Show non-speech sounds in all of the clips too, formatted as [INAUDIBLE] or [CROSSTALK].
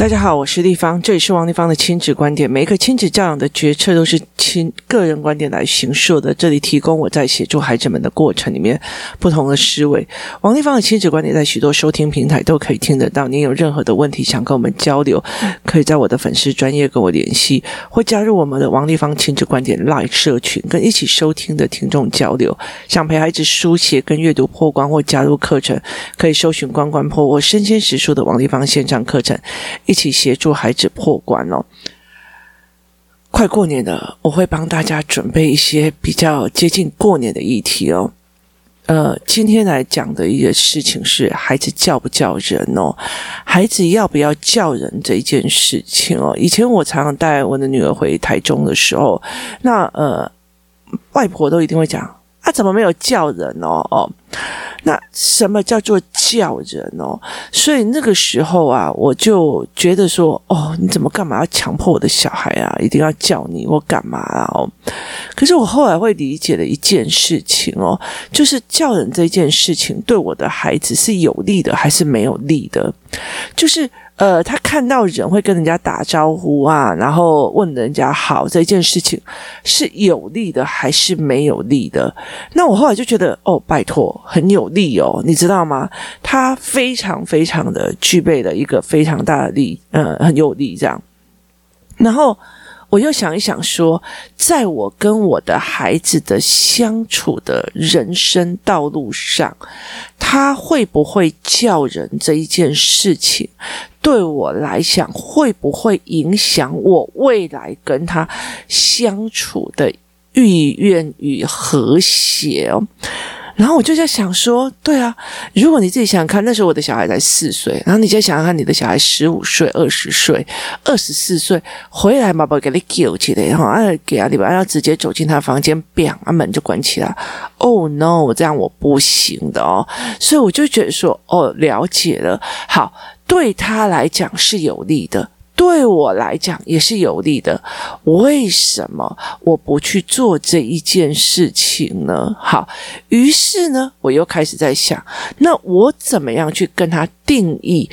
大家好，我是丽芳，这里是王立芳的亲子观点。每一个亲子教养的决策都是亲个人观点来形塑的。这里提供我在协助孩子们的过程里面不同的思维。王立芳的亲子观点在许多收听平台都可以听得到。您有任何的问题想跟我们交流，可以在我的粉丝专业跟我联系，或加入我们的王立芳亲子观点 Live 社群，跟一起收听的听众交流。想陪孩子书写跟阅读破关，或加入课程，可以搜寻关关破或身先实书的王立芳线上课程。一起协助孩子破关哦！快过年了，我会帮大家准备一些比较接近过年的议题哦。呃，今天来讲的一个事情是孩子叫不叫人哦？孩子要不要叫人这一件事情哦？以前我常常带我的女儿回台中的时候，那呃，外婆都一定会讲：“啊，怎么没有叫人哦？”哦。那什么叫做叫人哦？所以那个时候啊，我就觉得说，哦，你怎么干嘛要强迫我的小孩啊？一定要叫你，我干嘛啊？哦，可是我后来会理解了一件事情哦，就是叫人这件事情对我的孩子是有利的还是没有利的？就是。呃，他看到人会跟人家打招呼啊，然后问人家好，这件事情是有利的还是没有利的？那我后来就觉得，哦，拜托，很有利哦，你知道吗？他非常非常的具备了一个非常大的利，呃，很有利这样。然后。我又想一想说，在我跟我的孩子的相处的人生道路上，他会不会叫人这一件事情，对我来讲，会不会影响我未来跟他相处的意愿与和谐哦？然后我就在想说，对啊，如果你自己想看，那时候我的小孩才四岁，然后你再想想看，你的小孩十五岁、二十岁、二十四岁回来，爸爸给你叫起来，然后啊给啊，你把要直接走进他房间，砰，啊门就关起来。Oh no，这样我不行的哦。所以我就觉得说，哦，了解了，好，对他来讲是有利的。对我来讲也是有利的，为什么我不去做这一件事情呢？好，于是呢，我又开始在想，那我怎么样去跟他定义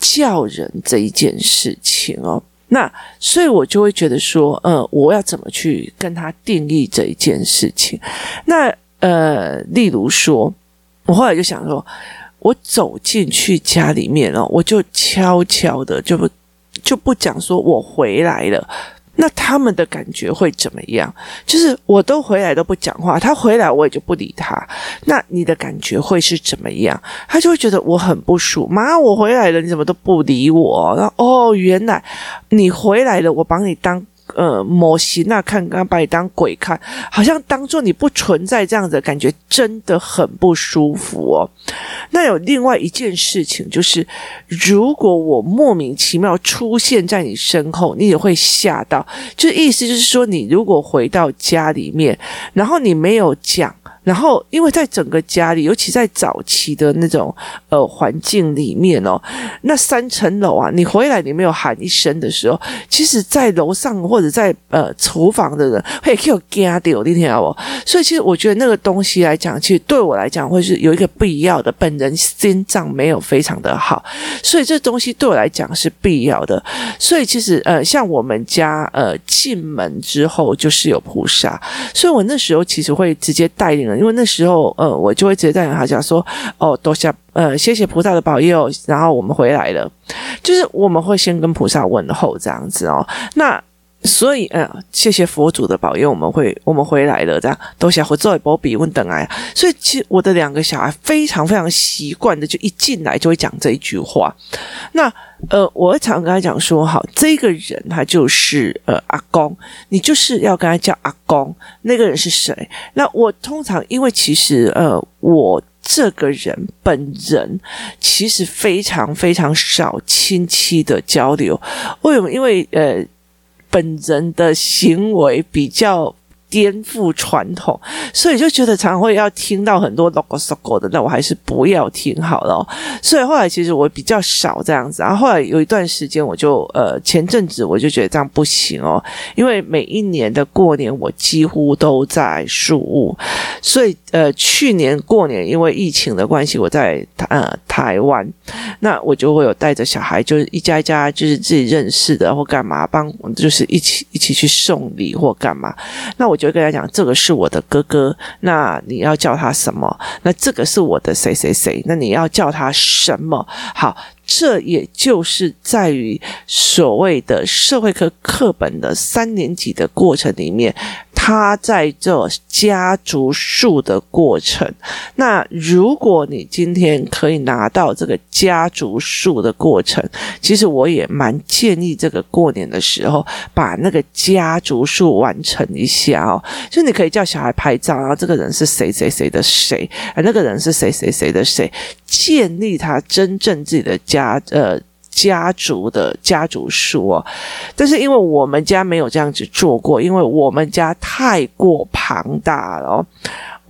叫人这一件事情哦？那所以，我就会觉得说，呃，我要怎么去跟他定义这一件事情？那呃，例如说，我后来就想说，我走进去家里面哦，我就悄悄的就不。就不讲说我回来了，那他们的感觉会怎么样？就是我都回来都不讲话，他回来我也就不理他。那你的感觉会是怎么样？他就会觉得我很不舒服。妈，我回来了，你怎么都不理我？然后哦，原来你回来了，我把你当。呃，模型那看，刚把你当鬼看，好像当做你不存在这样子的感觉，真的很不舒服哦。那有另外一件事情，就是如果我莫名其妙出现在你身后，你也会吓到。就意思就是说，你如果回到家里面，然后你没有讲。然后，因为在整个家里，尤其在早期的那种呃环境里面哦，那三层楼啊，你回来你没有喊一声的时候，其实，在楼上或者在呃厨房的人会给我惊掉，你听到不？所以，其实我觉得那个东西来讲，其实对我来讲会是有一个必要的。本人心脏没有非常的好，所以这东西对我来讲是必要的。所以，其实呃，像我们家呃进门之后就是有菩萨，所以我那时候其实会直接带领。因为那时候，呃，我就会直接在他讲说，哦，多谢，呃，谢谢菩萨的保佑，然后我们回来了，就是我们会先跟菩萨问候这样子哦。那所以，呃，谢谢佛祖的保佑，我们会我们回来了，这样多谢佛祖保庇问等啊。所以，其实我的两个小孩非常非常习惯的，就一进来就会讲这一句话。那。呃，我会常跟他讲说，好，这个人他就是呃阿公，你就是要跟他叫阿公。那个人是谁？那我通常因为其实呃，我这个人本人其实非常非常少亲戚的交流。为什么？因为呃，本人的行为比较。颠覆传统，所以就觉得常会要听到很多 logo logo 的，那我还是不要听好了。所以后来其实我比较少这样子，然后后来有一段时间我就呃前阵子我就觉得这样不行哦，因为每一年的过年我几乎都在树屋，所以呃去年过年因为疫情的关系我在呃台湾，那我就会有带着小孩，就是一家一家就是自己认识的或干嘛帮，就是一起一起去送礼或干嘛，那我就跟他讲，这个是我的哥哥，那你要叫他什么？那这个是我的谁谁谁，那你要叫他什么？好。这也就是在于所谓的社会科课本的三年级的过程里面，他在做家族树的过程。那如果你今天可以拿到这个家族树的过程，其实我也蛮建议这个过年的时候把那个家族树完成一下哦。就你可以叫小孩拍照，然后这个人是谁谁谁的谁，而那个人是谁谁谁的谁，建立他真正自己的。家呃家族的家族树哦，但是因为我们家没有这样子做过，因为我们家太过庞大了。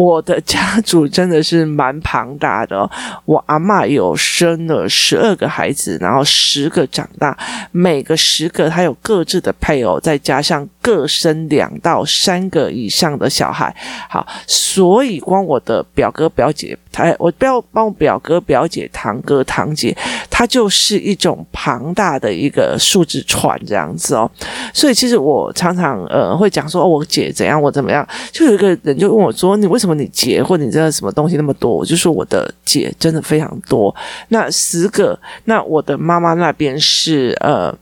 我的家族真的是蛮庞大的哦，我阿嬷有生了十二个孩子，然后十个长大，每个十个他有各自的配偶，再加上各生两到三个以上的小孩。好，所以光我的表哥表姐，他我不要帮我表哥表姐堂哥堂姐，他就是一种庞大的一个数字串这样子哦。所以其实我常常呃会讲说，我姐怎样，我怎么样，就有一个人就问我说，你为什么？你结婚，你知道什么东西那么多？我就说我的姐真的非常多。那十个，那我的妈妈那边是呃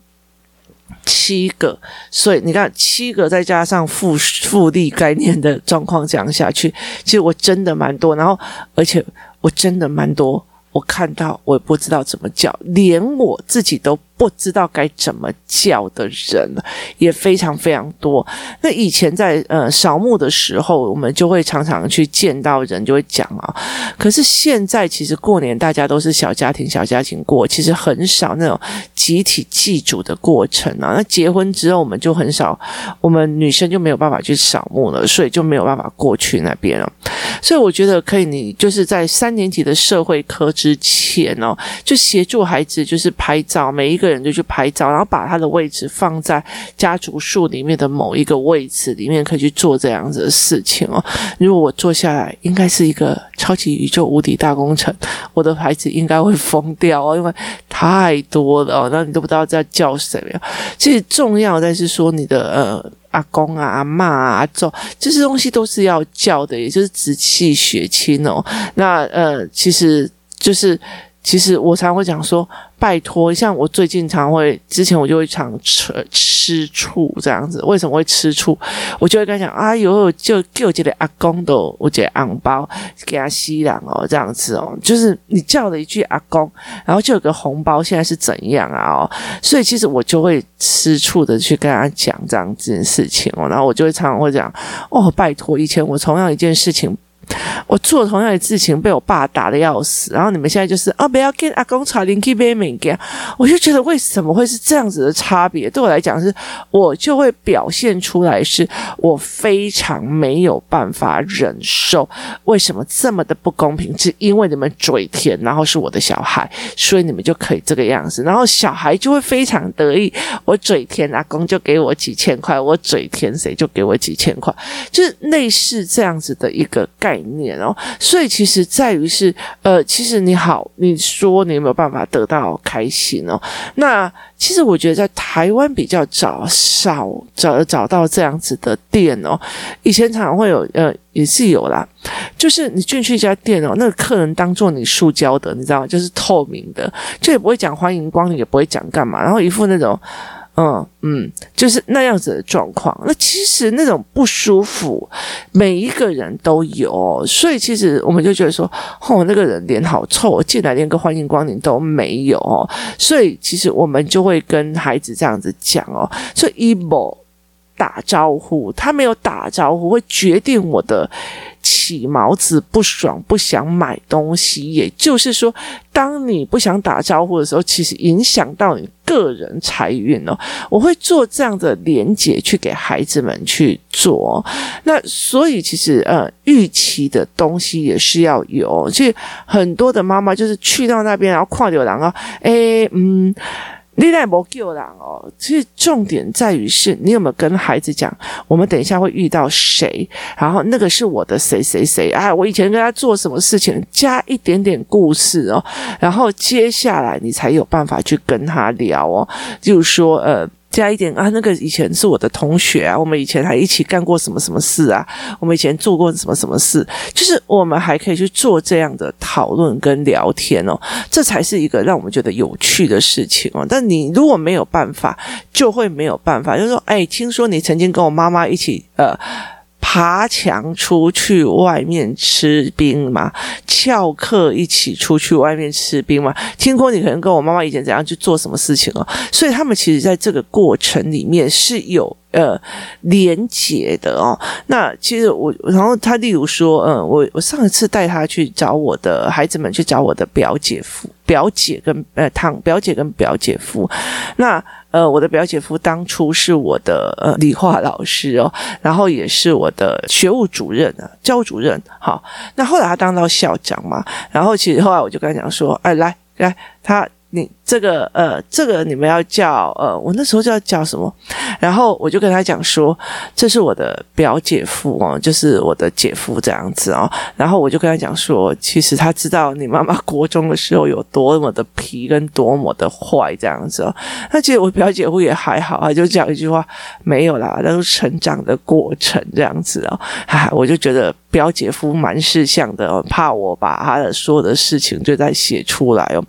七个，所以你看七个再加上复复利概念的状况讲下去，其实我真的蛮多。然后而且我真的蛮多，我看到我也不知道怎么叫，连我自己都。不知道该怎么叫的人也非常非常多。那以前在呃扫墓的时候，我们就会常常去见到人，就会讲啊。可是现在其实过年大家都是小家庭小家庭过，其实很少那种集体祭祖的过程啊。那结婚之后，我们就很少，我们女生就没有办法去扫墓了，所以就没有办法过去那边了。所以我觉得可以，你就是在三年级的社会科之前哦，就协助孩子就是拍照，每一个。人就去拍照，然后把他的位置放在家族树里面的某一个位置里面，可以去做这样子的事情哦。如果我坐下来，应该是一个超级宇宙无敌大工程，我的孩子应该会疯掉哦，因为太多了哦，那你都不知道在叫谁了。其实重要的是说，你的呃阿公啊、阿嬷啊、阿祖这些东西都是要叫的，也就是直系血亲哦。那呃，其实就是。其实我常会讲说，拜托，像我最近常会，之前我就会常吃吃醋这样子。为什么会吃醋？我就会跟他讲，哎呦，就给我这个阿公的，我这个红包给他吸两哦，这样子哦，就是你叫了一句阿公，然后就有个红包，现在是怎样啊？哦，所以其实我就会吃醋的去跟他讲这样这件事情哦，然后我就会常常会讲，哦，拜托，以前我同样一件事情。我做同样的事情，被我爸打得要死，然后你们现在就是啊，不要跟阿公吵，邻居妹妹干，我就觉得为什么会是这样子的差别？对我来讲，是我就会表现出来，是我非常没有办法忍受，为什么这么的不公平？是因为你们嘴甜，然后是我的小孩，所以你们就可以这个样子，然后小孩就会非常得意，我嘴甜，阿公就给我几千块，我嘴甜，谁就给我几千块，就是类似这样子的一个概念。哦，所以其实在于是，呃，其实你好，你说你有没有办法得到开心哦？那其实我觉得在台湾比较早少找找到这样子的店哦，以前常常会有，呃，也是有啦，就是你进去一家店哦，那个客人当做你塑胶的，你知道吗？就是透明的，就也不会讲欢迎光临，也不会讲干嘛，然后一副那种。嗯嗯，就是那样子的状况。那其实那种不舒服，每一个人都有，所以其实我们就觉得说，哦，那个人脸好臭，我进来连个欢迎光临都没有。所以其实我们就会跟孩子这样子讲哦，所以 emo 打招呼，他没有打招呼，会决定我的起毛子不爽，不想买东西。也就是说，当你不想打招呼的时候，其实影响到你个人财运哦。我会做这样的连结去给孩子们去做。那所以其实呃，预期的东西也是要有。其实很多的妈妈就是去到那边，然后跨流浪啊，诶，嗯。你来没救人哦，其实重点在于是你有没有跟孩子讲，我们等一下会遇到谁，然后那个是我的谁谁谁啊，我以前跟他做什么事情，加一点点故事哦，然后接下来你才有办法去跟他聊哦，就是说呃。加一点啊，那个以前是我的同学啊，我们以前还一起干过什么什么事啊，我们以前做过什么什么事，就是我们还可以去做这样的讨论跟聊天哦，这才是一个让我们觉得有趣的事情哦。但你如果没有办法，就会没有办法，就是说，哎，听说你曾经跟我妈妈一起呃。爬墙出去外面吃冰吗？翘课一起出去外面吃冰吗？听过你可能跟我妈妈以前怎样去做什么事情哦，所以他们其实在这个过程里面是有。呃，连结的哦，那其实我，然后他例如说，嗯，我我上一次带他去找我的孩子们去找我的表姐夫、表姐跟呃堂表姐跟表姐夫，那呃我的表姐夫当初是我的呃理化老师哦，然后也是我的学务主任啊，教务主任，好，那后来他当到校长嘛，然后其实后来我就跟他讲说，哎，来来他。你这个呃，这个你们要叫呃，我那时候就要叫什么？然后我就跟他讲说，这是我的表姐夫哦，就是我的姐夫这样子哦。然后我就跟他讲说，其实他知道你妈妈国中的时候有多么的皮跟多么的坏这样子哦。那其实我表姐夫也还好啊，就讲一句话，没有啦，那是成长的过程这样子哦。哈，我就觉得。表姐夫蛮识相的哦，怕我把他的所有的事情就在写出来哦，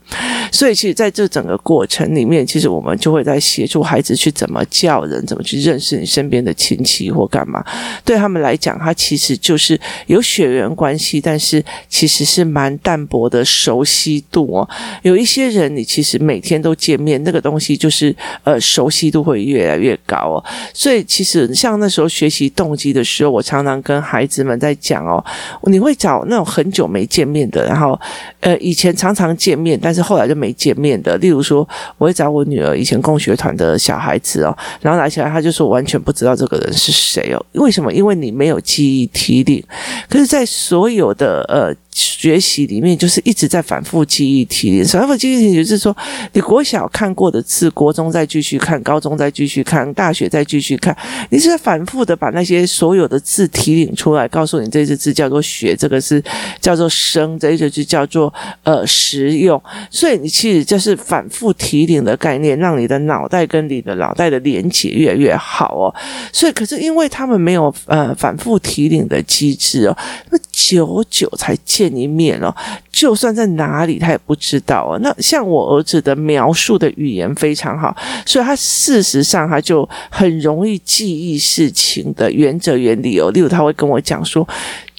所以其实在这整个过程里面，其实我们就会在协助孩子去怎么叫人，怎么去认识你身边的亲戚或干嘛。对他们来讲，他其实就是有血缘关系，但是其实是蛮淡薄的熟悉度哦。有一些人，你其实每天都见面，那个东西就是呃熟悉度会越来越高哦。所以其实像那时候学习动机的时候，我常常跟孩子们在讲。哦，你会找那种很久没见面的，然后呃，以前常常见面，但是后来就没见面的。例如说，我会找我女儿以前共学团的小孩子哦，然后拿起来，他就说完全不知道这个人是谁哦。为什么？因为你没有记忆体力。可是，在所有的呃。学习里面就是一直在反复记忆体，反复记忆体就是说，你国小看过的字，国中再继续看，高中再继续看，大学再继续看，你是在反复的把那些所有的字提领出来，告诉你这只字叫做学，这个是叫做生，这一个就叫做呃实用。所以你其实就是反复提领的概念，让你的脑袋跟你的脑袋的连接越来越好哦。所以可是因为他们没有呃反复提领的机制哦，那久久才见。一面哦，就算在哪里，他也不知道哦。那像我儿子的描述的语言非常好，所以他事实上他就很容易记忆事情的原则原理哦。例如他会跟我讲说。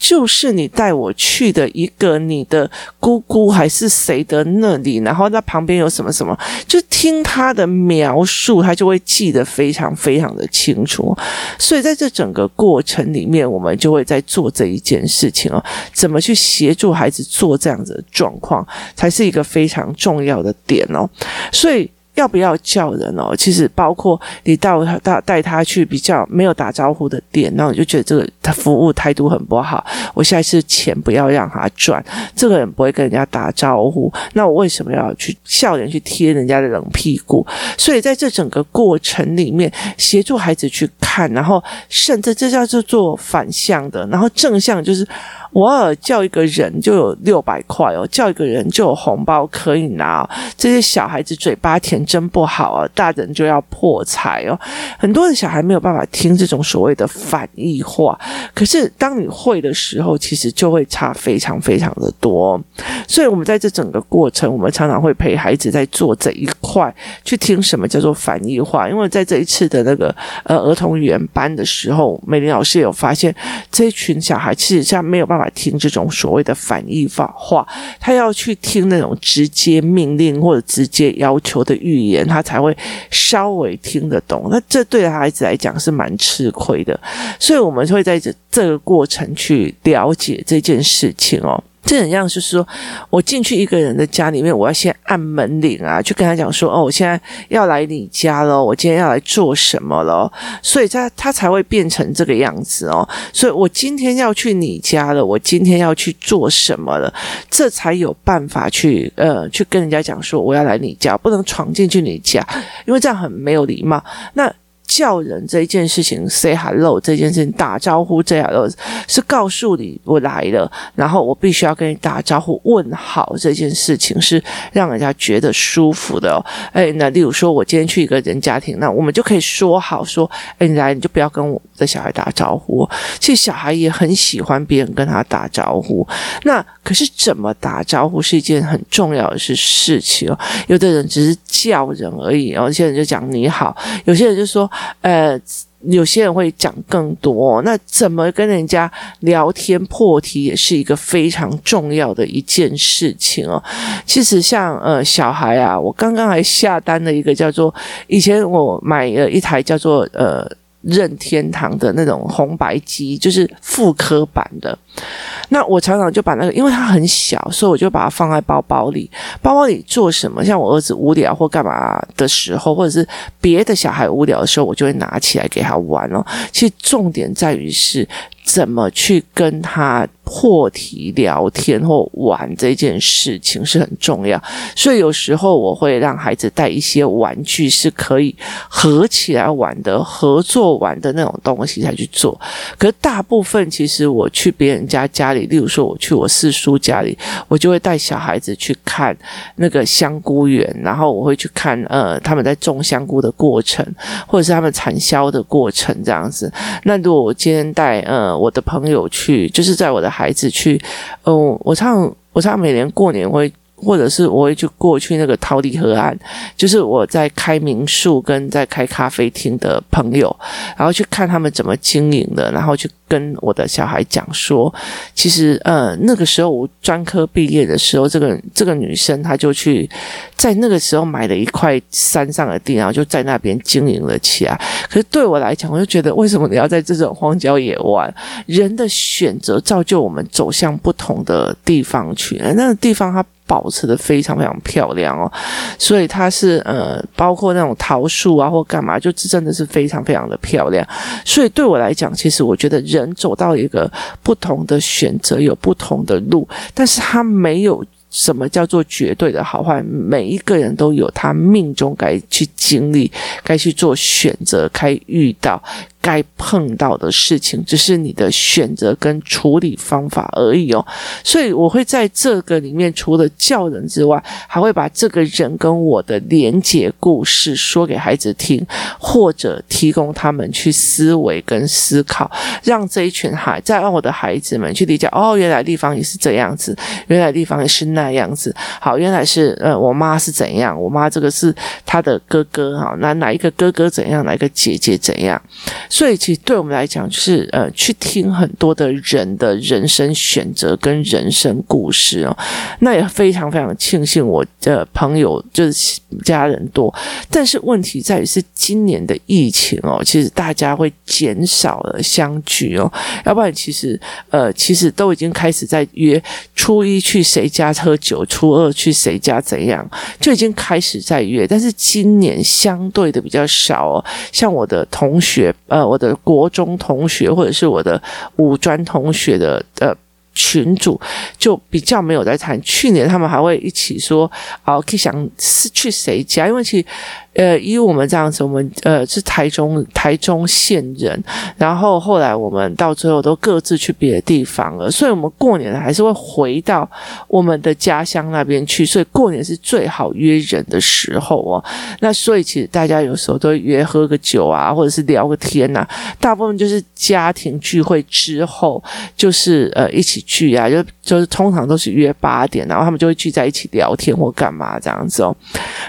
就是你带我去的一个你的姑姑还是谁的那里，然后那旁边有什么什么，就听他的描述，他就会记得非常非常的清楚。所以在这整个过程里面，我们就会在做这一件事情哦，怎么去协助孩子做这样子的状况，才是一个非常重要的点哦。所以。要不要叫人哦？其实包括你到他带带他去比较没有打招呼的店，然后你就觉得这个他服务态度很不好。我下一次钱不要让他赚，这个人不会跟人家打招呼，那我为什么要去笑脸去贴人家的冷屁股？所以在这整个过程里面，协助孩子去看，然后甚至这叫做做反向的，然后正向就是。我尔叫一个人就有六百块哦，叫一个人就有红包可以拿。这些小孩子嘴巴甜真不好啊，大人就要破财哦。很多的小孩没有办法听这种所谓的反义话，可是当你会的时候，其实就会差非常非常的多。所以，我们在这整个过程，我们常常会陪孩子在做这一块，去听什么叫做反义话。因为在这一次的那个呃儿童语言班的时候，美玲老师有发现，这群小孩其实上没有办法。听这种所谓的反义法话，他要去听那种直接命令或者直接要求的语语言，他才会稍微听得懂。那这对孩子来讲是蛮吃亏的，所以我们会在这这个过程去了解这件事情哦。这很像是说，我进去一个人的家里面，我要先按门铃啊，去跟他讲说，哦，我现在要来你家了，我今天要来做什么了，所以他他才会变成这个样子哦。所以我今天要去你家了，我今天要去做什么了，这才有办法去呃去跟人家讲说，我要来你家，不能闯进去你家，因为这样很没有礼貌。那。叫人这一件事情，say hello 这件事情，打招呼这样是告诉你我来了，然后我必须要跟你打招呼问好这件事情是让人家觉得舒服的哦。哎，那例如说我今天去一个人家庭，那我们就可以说好说，哎，你来你就不要跟我的小孩打招呼。其实小孩也很喜欢别人跟他打招呼。那可是怎么打招呼是一件很重要的是事情哦。有的人只是叫人而已，有些人就讲你好，有些人就说。呃，有些人会讲更多，那怎么跟人家聊天破题也是一个非常重要的一件事情哦。其实像呃小孩啊，我刚刚还下单了一个叫做，以前我买了一台叫做呃。任天堂的那种红白机，就是复刻版的。那我常常就把那个，因为它很小，所以我就把它放在包包里。包包里做什么？像我儿子无聊或干嘛的时候，或者是别的小孩无聊的时候，我就会拿起来给他玩哦。其实重点在于是。怎么去跟他破题聊天或玩这件事情是很重要，所以有时候我会让孩子带一些玩具，是可以合起来玩的、合作玩的那种东西才去做。可是大部分其实我去别人家家里，例如说我去我四叔家里，我就会带小孩子去看那个香菇园，然后我会去看呃他们在种香菇的过程，或者是他们产销的过程这样子。那如果我今天带呃。我的朋友去，就是在我的孩子去，嗯、我唱，我唱每年过年会。或者是我会去过去那个桃李河岸，就是我在开民宿跟在开咖啡厅的朋友，然后去看他们怎么经营的，然后去跟我的小孩讲说，其实呃那个时候我专科毕业的时候，这个这个女生她就去在那个时候买了一块山上的地，然后就在那边经营了起来。可是对我来讲，我就觉得为什么你要在这种荒郊野外？人的选择造就我们走向不同的地方去，那个地方它。保持得非常非常漂亮哦，所以它是呃，包括那种桃树啊或干嘛，就真的是非常非常的漂亮。所以对我来讲，其实我觉得人走到一个不同的选择，有不同的路，但是他没有什么叫做绝对的好坏，每一个人都有他命中该去经历、该去做选择、该遇到。该碰到的事情，只是你的选择跟处理方法而已哦。所以我会在这个里面，除了叫人之外，还会把这个人跟我的连结故事说给孩子听，或者提供他们去思维跟思考，让这一群孩，再让我的孩子们去理解。哦，原来地方也是这样子，原来地方也是那样子。好，原来是呃，我妈是怎样，我妈这个是她的哥哥哈，那哪一个哥哥怎样，哪一个姐姐怎样。所以，其实对我们来讲，就是呃，去听很多的人的人生选择跟人生故事哦。那也非常非常庆幸我的朋友就是家人多，但是问题在于是今年的疫情哦，其实大家会减少了相聚哦。要不然，其实呃，其实都已经开始在约初一去谁家喝酒，初二去谁家怎样，就已经开始在约。但是今年相对的比较少哦，像我的同学呃。我的国中同学，或者是我的五专同学的呃群主，就比较没有在谈。去年他们还会一起说，哦，可以想是去谁家，因为其实。呃，以我们这样子，我们呃是台中台中县人，然后后来我们到最后都各自去别的地方了，所以我们过年还是会回到我们的家乡那边去，所以过年是最好约人的时候哦。那所以其实大家有时候都会约喝个酒啊，或者是聊个天呐，大部分就是家庭聚会之后，就是呃一起聚啊，就就是通常都是约八点，然后他们就会聚在一起聊天或干嘛这样子哦。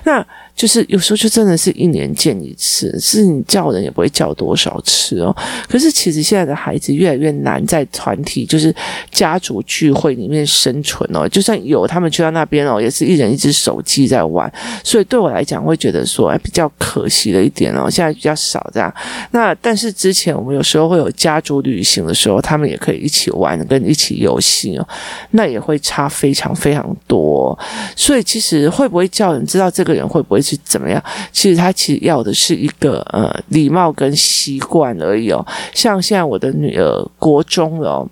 那就是有时候就真的是一年见一次，是你叫人也不会叫多少次哦。可是其实现在的孩子越来越难在团体，就是家族聚会里面生存哦。就算有，他们去到那边哦，也是一人一只手机在玩。所以对我来讲，会觉得说，哎，比较可惜的一点哦，现在比较少这样。那但是之前我们有时候会有家族旅行的时候，他们也可以一起玩，跟一起游戏哦，那也会差非常非常多。所以其实会不会叫人知道这个人会不会是怎么样？其实他其实要的是一个呃礼貌跟习惯而已哦。像现在我的女儿国中了哦，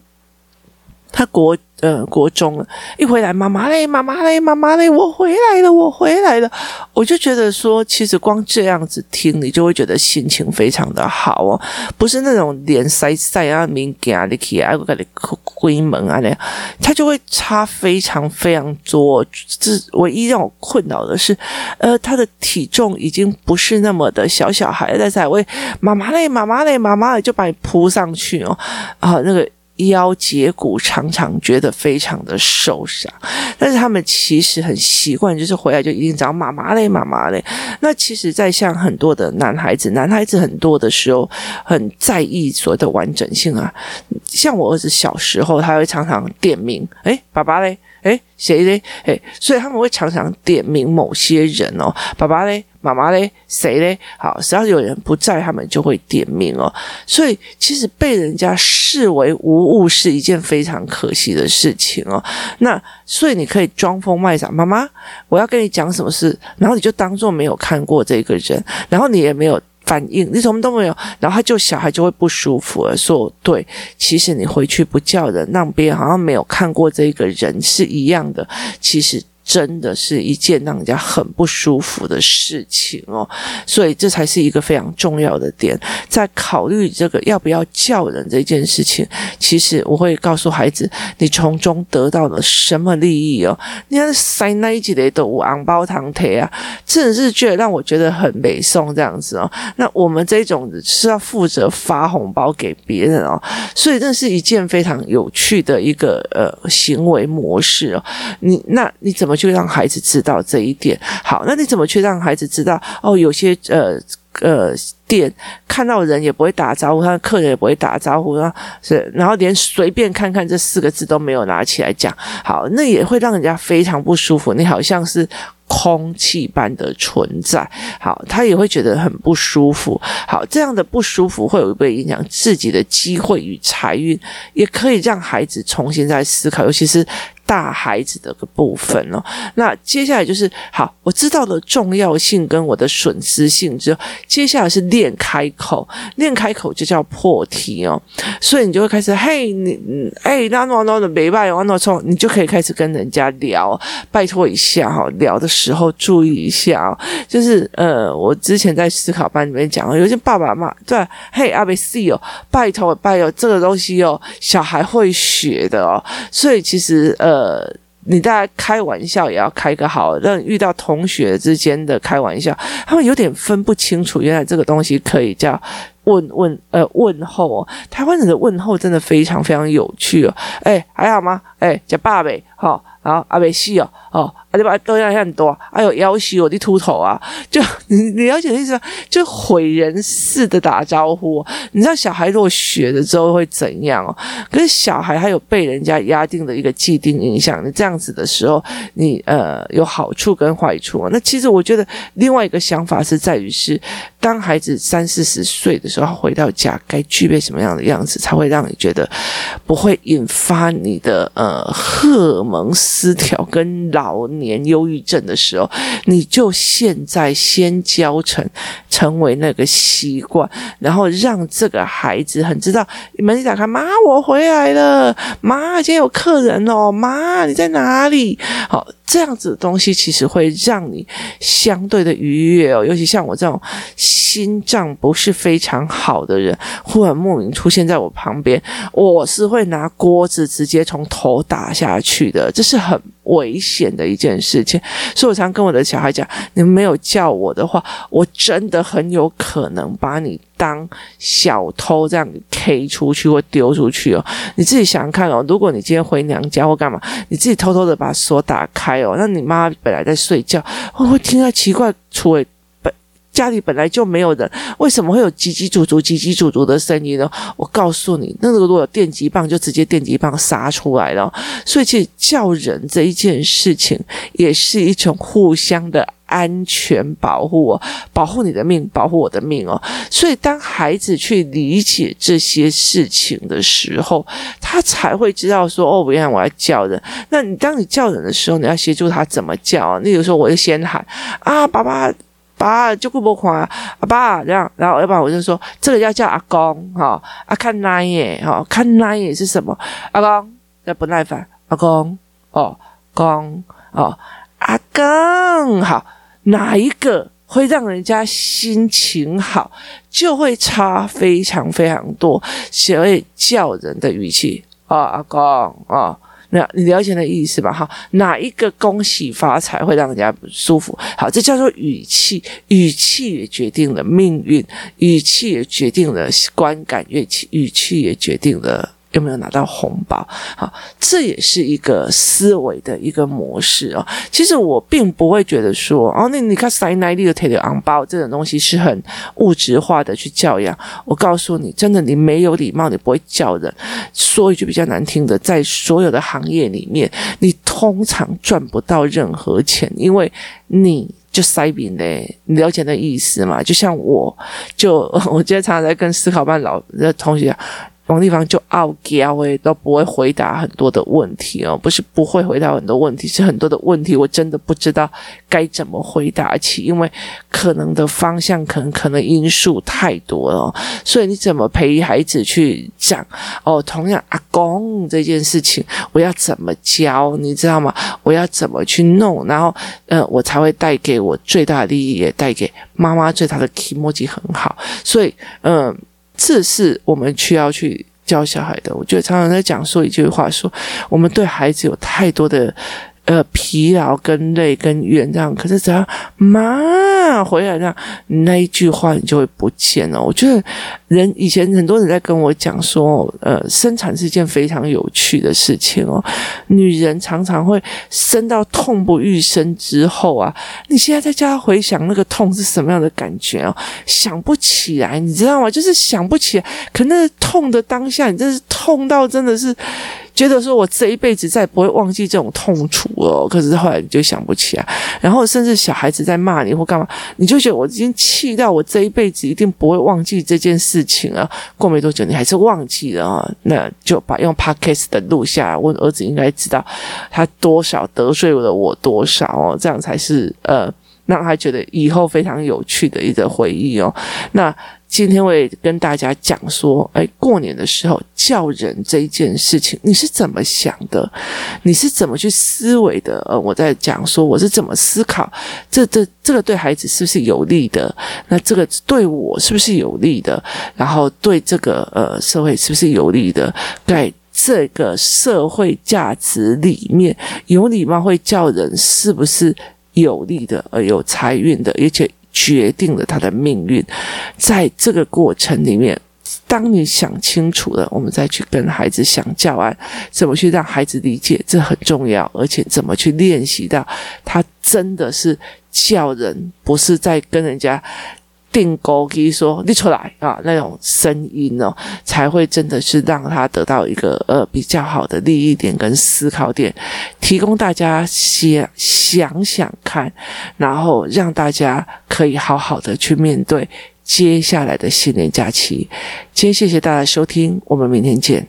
她国。呃，国中了一回来，妈妈嘞，妈妈嘞，妈妈嘞，我回来了，我回来了，我就觉得说，其实光这样子听，你就会觉得心情非常的好哦，不是那种脸塞塞啊，敏感的起来，我给你开门啊那样，他就会差非常非常多。这唯一让我困扰的是，呃，他的体重已经不是那么的小小孩，但是还会妈妈嘞，妈妈嘞，妈妈嘞，就把你扑上去哦，啊，那个。腰截骨常常觉得非常的受伤，但是他们其实很习惯，就是回来就一定找妈妈嘞，妈妈嘞。那其实，在像很多的男孩子，男孩子很多的时候很在意所谓的完整性啊。像我儿子小时候，他会常常点名，诶，爸爸嘞。诶，谁嘞？诶，所以他们会常常点名某些人哦，爸爸嘞，妈妈嘞，谁嘞？好，只要有人不在，他们就会点名哦。所以其实被人家视为无物是一件非常可惜的事情哦。那所以你可以装疯卖傻，妈妈，我要跟你讲什么事，然后你就当做没有看过这个人，然后你也没有。反应你什么都没有，然后他就小孩就会不舒服了。说对，其实你回去不叫人，让别人好像没有看过这个人是一样的。其实。真的是一件让人家很不舒服的事情哦，所以这才是一个非常重要的点。在考虑这个要不要叫人这件事情，其实我会告诉孩子，你从中得到了什么利益哦？你看塞那一集的都昂包糖铁啊，真的是觉得让我觉得很美送这样子哦。那我们这种是要负责发红包给别人哦，所以这是一件非常有趣的一个呃行为模式哦。你那你怎么？就让孩子知道这一点。好，那你怎么去让孩子知道？哦，有些呃呃店看到人也不会打招呼，他的客人也不会打招呼，然后是，然后连随便看看这四个字都没有拿起来讲。好，那也会让人家非常不舒服。你好像是空气般的存在。好，他也会觉得很不舒服。好，这样的不舒服会不会影响自己的机会与财运？也可以让孩子重新再思考，尤其是。大孩子的个部分哦，那接下来就是好，我知道了重要性跟我的损失性之后，接下来是练开口，练开口就叫破题哦，所以你就会开始，嘿，你，哎，那那那的没办法，那从你就可以开始跟人家聊，拜托一下哈，聊的时候注意一下哦，就是呃，我之前在思考班里面讲，有些爸爸妈妈对，嘿，阿贝西哦，拜托拜托，这个东西哦，小孩会学的哦，所以其实呃。呃，你大家开玩笑也要开个好，让遇到同学之间的开玩笑，他们有点分不清楚，原来这个东西可以叫问问呃问候哦。台湾人的问候真的非常非常有趣哦。哎，还好吗？哎，叫爸呗，好，然后阿贝西哦，哦。啊，对吧？都要很多，还有要挟我的秃头啊！就 [LAUGHS] 你你了解的意思吗？就毁人似的打招呼。你知道小孩如果学了之后会怎样哦？可是小孩还有被人家压定的一个既定印象。你这样子的时候，你呃有好处跟坏处。那其实我觉得另外一个想法是在于是，当孩子三四十岁的时候回到家，该具备什么样的样子，才会让你觉得不会引发你的呃荷尔蒙失调跟老年忧郁症的时候，你就现在先教成成为那个习惯，然后让这个孩子很知道门一打开，妈，我回来了，妈，今天有客人哦，妈，你在哪里？好。这样子的东西其实会让你相对的愉悦哦，尤其像我这种心脏不是非常好的人，忽然莫名出现在我旁边，我是会拿锅子直接从头打下去的，这是很危险的一件事情。所以我常跟我的小孩讲：你们没有叫我的话，我真的很有可能把你当小偷这样 K 出去或丢出去哦。你自己想想看哦，如果你今天回娘家或干嘛，你自己偷偷的把锁打开哦，那你妈本来在睡觉，会不会听到奇怪出诶。家里本来就没有人，为什么会有叽叽喳喳、叽叽喳喳的声音呢？我告诉你，那个如果有电击棒，就直接电击棒杀出来了。所以，其实叫人这一件事情，也是一种互相的安全保护哦，保护你的命，保护我的命哦。所以，当孩子去理解这些事情的时候，他才会知道说：“哦，原来我要叫人。”那你当你叫人的时候，你要协助他怎么叫？啊例如说，我就先喊啊，爸爸。爸，就顾不看啊，阿爸这样，然后要不然我就说，这个要叫阿公哈，啊看奶耶哈，看奶耶是什么？阿公要不耐烦，阿公哦，公哦，阿公好，哪一个会让人家心情好，就会差非常非常多，学会叫人的语气啊，阿公啊。那你了解那意思吧？哈，哪一个恭喜发财会让人家不舒服？好，这叫做语气，语气也决定了命运，语气也决定了观感，乐器语气也决定了。有没有拿到红包？好，这也是一个思维的一个模式哦。其实我并不会觉得说，哦，那你看塞奶力的贴的红包这种东西是很物质化的去教养。我告诉你，真的，你没有礼貌，你不会叫人。说一句比较难听的，在所有的行业里面，你通常赚不到任何钱，因为你就塞饼嘞。你了解那意思吗？就像我，就 [LAUGHS] 我今天常常在跟思考班老的同学。王地方就傲娇诶，都不会回答很多的问题哦，不是不会回答很多问题，是很多的问题我真的不知道该怎么回答起，因为可能的方向可能可能因素太多了，所以你怎么陪孩子去讲哦？同样阿公这件事情，我要怎么教，你知道吗？我要怎么去弄，然后呃，我才会带给我最大的利益，也带给妈妈最大的気持ち很好，所以嗯。这是我们需要去教小孩的。我觉得常常在讲说一句话说，我们对孩子有太多的。呃，疲劳跟累跟怨这样，可是只要妈回来这样，那一句话你就会不见了。我觉得人以前很多人在跟我讲说，呃，生产是一件非常有趣的事情哦。女人常常会生到痛不欲生之后啊，你现在在家回想那个痛是什么样的感觉哦？想不起来，你知道吗？就是想不起来，可那痛的当下，你真是痛到真的是。觉得说，我这一辈子再不会忘记这种痛楚哦。可是后来你就想不起来，然后甚至小孩子在骂你或干嘛，你就觉得我已经气到我这一辈子一定不会忘记这件事情了。过没多久，你还是忘记了啊？那就把用 Podcast 的录下来，问儿子应该知道他多少得罪了我多少哦，这样才是呃。让他觉得以后非常有趣的一个回忆哦。那今天会跟大家讲说，哎，过年的时候叫人这一件事情，你是怎么想的？你是怎么去思维的？呃，我在讲说我是怎么思考，这这这个对孩子是不是有利的？那这个对我是不是有利的？然后对这个呃社会是不是有利的？在这个社会价值里面，有礼貌会叫人是不是？有利的，而有财运的，而且决定了他的命运。在这个过程里面，当你想清楚了，我们再去跟孩子想教案，怎么去让孩子理解，这很重要。而且怎么去练习到，他真的是叫人，不是在跟人家。定钩，机说你出来啊，那种声音哦，才会真的是让他得到一个呃比较好的利益点跟思考点，提供大家想想想看，然后让大家可以好好的去面对接下来的新年假期。今天谢谢大家收听，我们明天见。